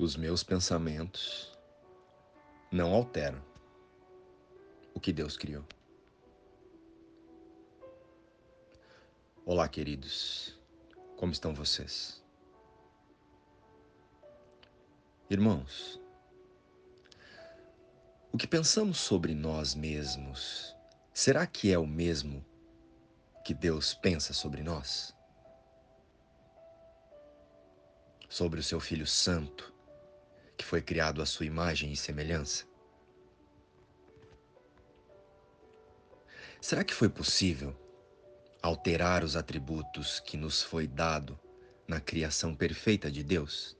Os meus pensamentos não alteram o que Deus criou. Olá, queridos. Como estão vocês? Irmãos, o que pensamos sobre nós mesmos, será que é o mesmo que Deus pensa sobre nós? Sobre o seu Filho Santo, que foi criado à sua imagem e semelhança? Será que foi possível alterar os atributos que nos foi dado na criação perfeita de Deus?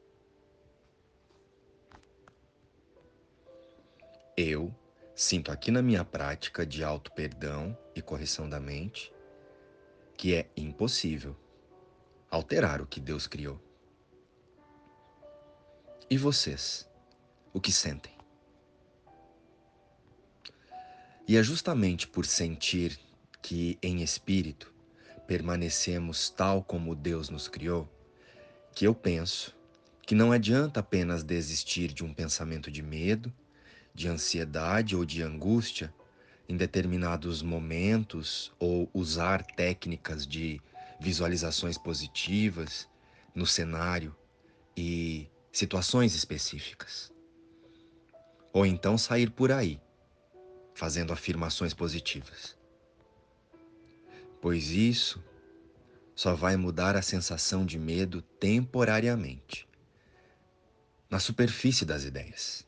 Eu sinto aqui na minha prática de auto-perdão e correção da mente que é impossível alterar o que Deus criou. E vocês, o que sentem? E é justamente por sentir que em espírito permanecemos tal como Deus nos criou, que eu penso que não adianta apenas desistir de um pensamento de medo, de ansiedade ou de angústia em determinados momentos ou usar técnicas de visualizações positivas no cenário e situações específicas. Ou então sair por aí fazendo afirmações positivas. Pois isso só vai mudar a sensação de medo temporariamente, na superfície das ideias.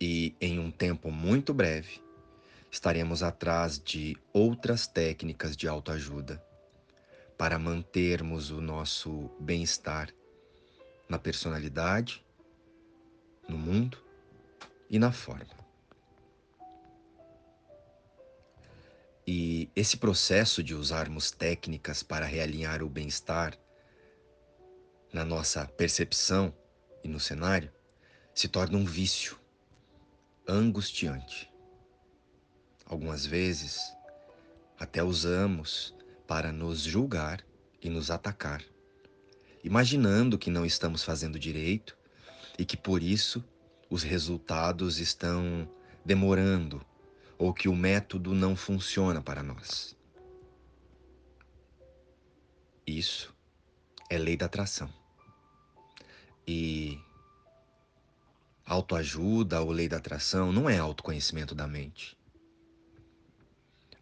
E em um tempo muito breve, estaremos atrás de outras técnicas de autoajuda para mantermos o nosso bem-estar na personalidade, no mundo e na forma. E esse processo de usarmos técnicas para realinhar o bem-estar na nossa percepção e no cenário se torna um vício angustiante. Algumas vezes até usamos para nos julgar e nos atacar, imaginando que não estamos fazendo direito e que por isso os resultados estão demorando ou que o método não funciona para nós. Isso é lei da atração. E autoajuda ou lei da atração não é autoconhecimento da mente.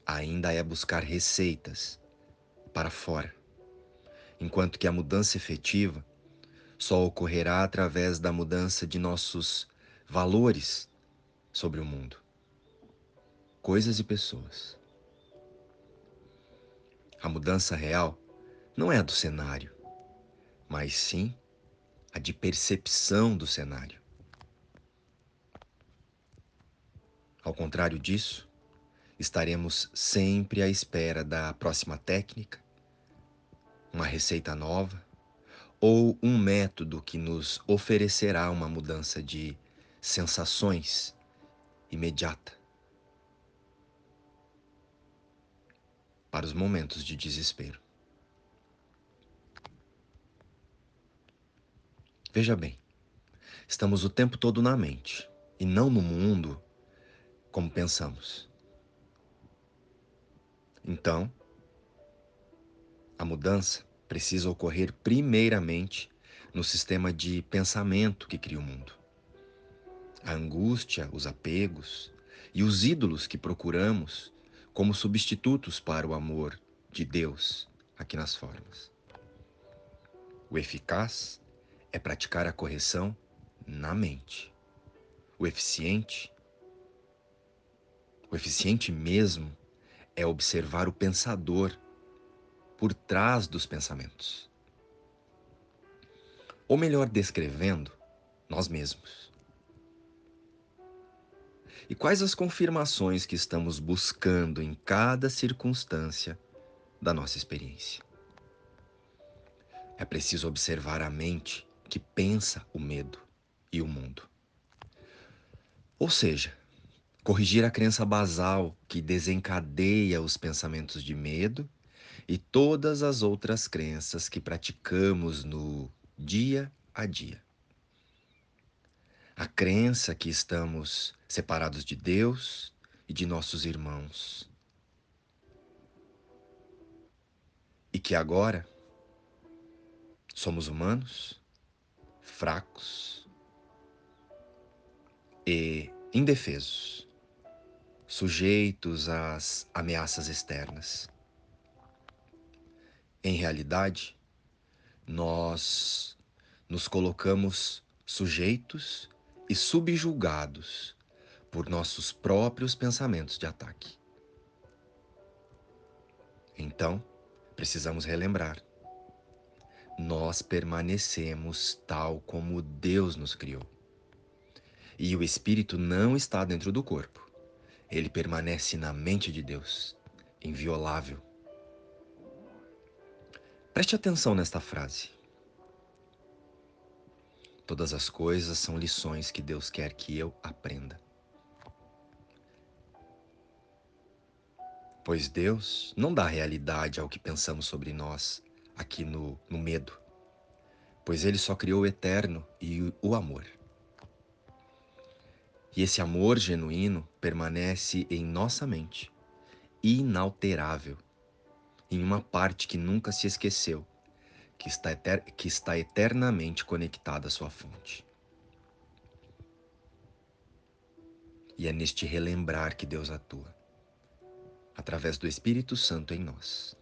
Ainda é buscar receitas para fora. Enquanto que a mudança efetiva só ocorrerá através da mudança de nossos valores sobre o mundo coisas e pessoas. A mudança real não é a do cenário, mas sim a de percepção do cenário. Ao contrário disso, estaremos sempre à espera da próxima técnica, uma receita nova ou um método que nos oferecerá uma mudança de sensações imediata. para os momentos de desespero. Veja bem, estamos o tempo todo na mente e não no mundo como pensamos. Então, a mudança precisa ocorrer primeiramente no sistema de pensamento que cria o mundo. A angústia, os apegos e os ídolos que procuramos como substitutos para o amor de Deus aqui nas formas. O eficaz é praticar a correção na mente. O eficiente, o eficiente mesmo é observar o pensador por trás dos pensamentos. Ou melhor, descrevendo, nós mesmos. E quais as confirmações que estamos buscando em cada circunstância da nossa experiência? É preciso observar a mente que pensa o medo e o mundo. Ou seja, corrigir a crença basal que desencadeia os pensamentos de medo e todas as outras crenças que praticamos no dia a dia. a crença que estamos separados de Deus e de nossos irmãos. E que agora somos humanos, fracos e indefesos, sujeitos às ameaças externas. Em realidade, nós nos colocamos sujeitos e subjugados por nossos próprios pensamentos de ataque. Então, precisamos relembrar. Nós permanecemos tal como Deus nos criou. E o espírito não está dentro do corpo. Ele permanece na mente de Deus, inviolável. Preste atenção nesta frase. Todas as coisas são lições que Deus quer que eu aprenda. Pois Deus não dá realidade ao que pensamos sobre nós aqui no, no medo, pois Ele só criou o eterno e o amor. E esse amor genuíno permanece em nossa mente, inalterável, em uma parte que nunca se esqueceu, que está, eter que está eternamente conectada à sua fonte. E é neste relembrar que Deus atua, através do Espírito Santo em nós.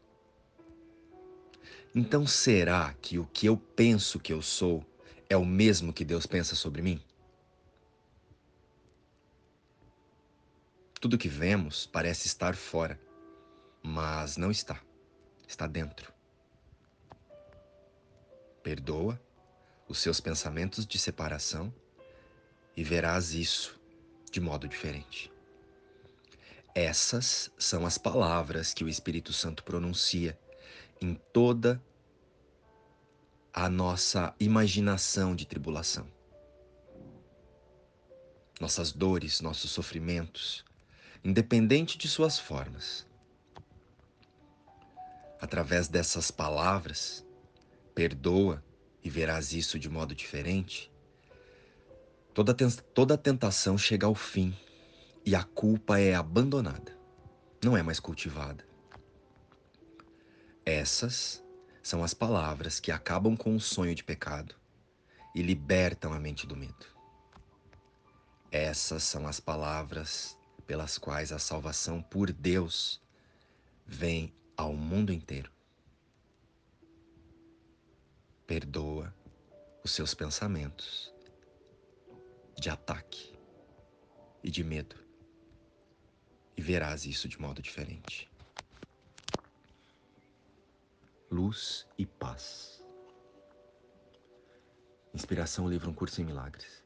Então será que o que eu penso que eu sou é o mesmo que Deus pensa sobre mim? Tudo que vemos parece estar fora, mas não está está dentro. Perdoa os seus pensamentos de separação e verás isso de modo diferente. Essas são as palavras que o Espírito Santo pronuncia em toda a nossa imaginação de tribulação. Nossas dores, nossos sofrimentos, independente de suas formas, através dessas palavras, perdoa e verás isso de modo diferente, toda, toda tentação chega ao fim e a culpa é abandonada, não é mais cultivada. Essas são as palavras que acabam com o sonho de pecado e libertam a mente do medo. Essas são as palavras pelas quais a salvação por Deus vem ao mundo inteiro. Perdoa os seus pensamentos de ataque e de medo e verás isso de modo diferente. Luz e paz. Inspiração livro Um Curso em Milagres.